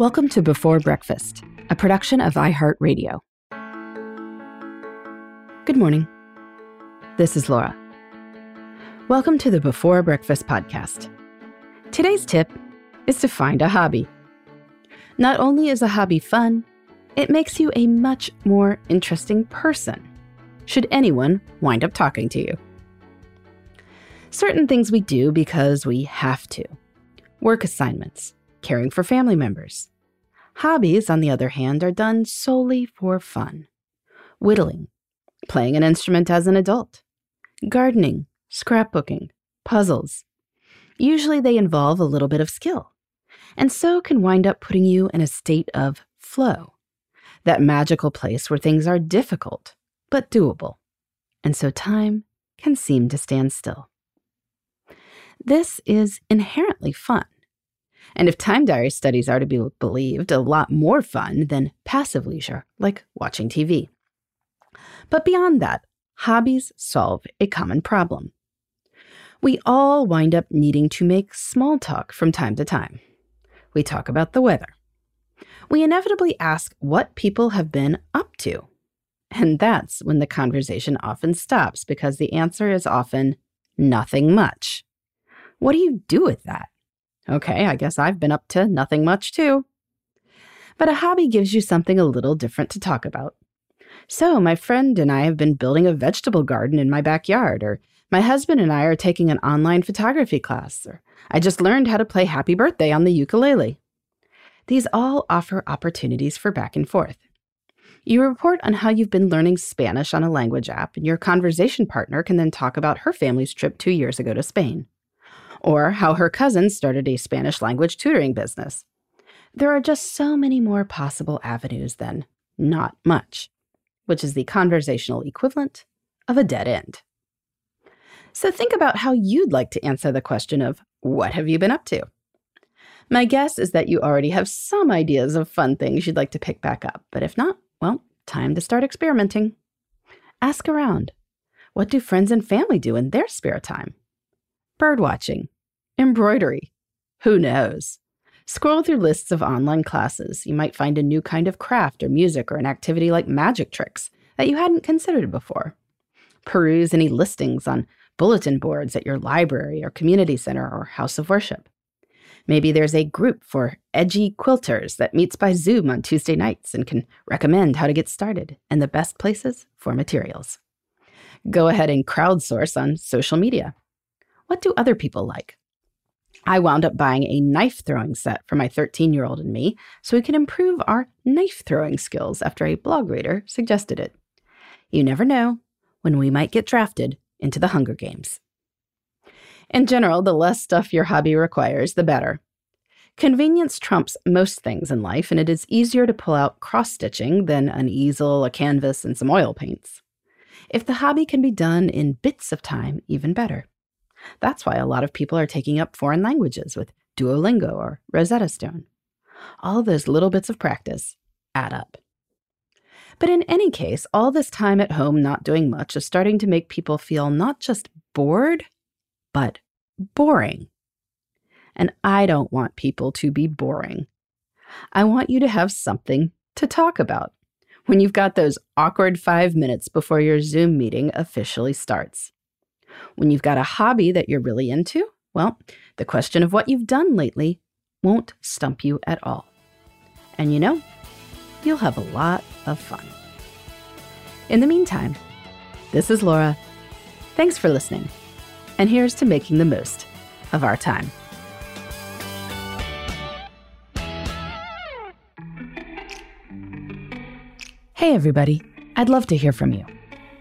Welcome to Before Breakfast, a production of iHeartRadio. Good morning. This is Laura. Welcome to the Before Breakfast podcast. Today's tip is to find a hobby. Not only is a hobby fun, it makes you a much more interesting person, should anyone wind up talking to you. Certain things we do because we have to work assignments, caring for family members. Hobbies, on the other hand, are done solely for fun whittling, playing an instrument as an adult, gardening, scrapbooking, puzzles. Usually they involve a little bit of skill, and so can wind up putting you in a state of flow, that magical place where things are difficult but doable, and so time can seem to stand still. This is inherently fun. And if time diary studies are to be believed, a lot more fun than passive leisure, like watching TV. But beyond that, hobbies solve a common problem. We all wind up needing to make small talk from time to time. We talk about the weather. We inevitably ask what people have been up to. And that's when the conversation often stops because the answer is often nothing much. What do you do with that? Okay, I guess I've been up to nothing much too. But a hobby gives you something a little different to talk about. So, my friend and I have been building a vegetable garden in my backyard, or my husband and I are taking an online photography class, or I just learned how to play Happy Birthday on the ukulele. These all offer opportunities for back and forth. You report on how you've been learning Spanish on a language app, and your conversation partner can then talk about her family's trip two years ago to Spain, or how her cousin started a Spanish language tutoring business. There are just so many more possible avenues than not much, which is the conversational equivalent of a dead end. So think about how you'd like to answer the question of what have you been up to? My guess is that you already have some ideas of fun things you'd like to pick back up, but if not, well, time to start experimenting. Ask around. What do friends and family do in their spare time? Bird watching, embroidery. Who knows? Scroll through lists of online classes. You might find a new kind of craft or music or an activity like magic tricks that you hadn't considered before. Peruse any listings on bulletin boards at your library or community center or house of worship. Maybe there's a group for edgy quilters that meets by Zoom on Tuesday nights and can recommend how to get started and the best places for materials. Go ahead and crowdsource on social media. What do other people like? I wound up buying a knife throwing set for my 13 year old and me so we could improve our knife throwing skills after a blog reader suggested it. You never know when we might get drafted into the Hunger Games. In general, the less stuff your hobby requires, the better. Convenience trumps most things in life, and it is easier to pull out cross stitching than an easel, a canvas, and some oil paints. If the hobby can be done in bits of time, even better. That's why a lot of people are taking up foreign languages with Duolingo or Rosetta Stone. All those little bits of practice add up. But in any case, all this time at home not doing much is starting to make people feel not just bored, but boring. And I don't want people to be boring. I want you to have something to talk about when you've got those awkward five minutes before your Zoom meeting officially starts. When you've got a hobby that you're really into, well, the question of what you've done lately won't stump you at all. And you know, you'll have a lot of fun. In the meantime, this is Laura. Thanks for listening and here's to making the most of our time. Hey, everybody. I'd love to hear from you.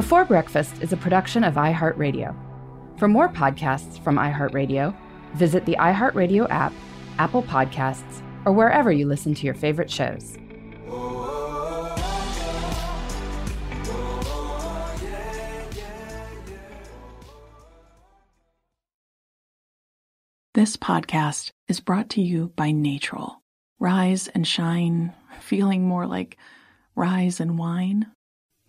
Before Breakfast is a production of iHeartRadio. For more podcasts from iHeartRadio, visit the iHeartRadio app, Apple Podcasts, or wherever you listen to your favorite shows. This podcast is brought to you by Natrol. Rise and shine, feeling more like rise and wine.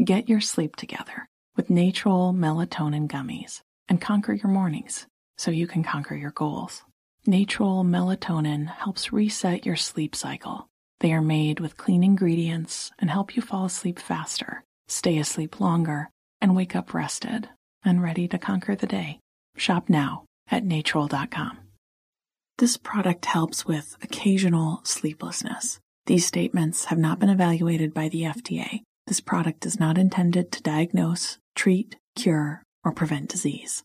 Get your sleep together with Natrol melatonin gummies and conquer your mornings so you can conquer your goals. Natrol melatonin helps reset your sleep cycle. They are made with clean ingredients and help you fall asleep faster, stay asleep longer, and wake up rested and ready to conquer the day. Shop now at natrol.com. This product helps with occasional sleeplessness. These statements have not been evaluated by the FDA. This product is not intended to diagnose, treat, cure, or prevent disease.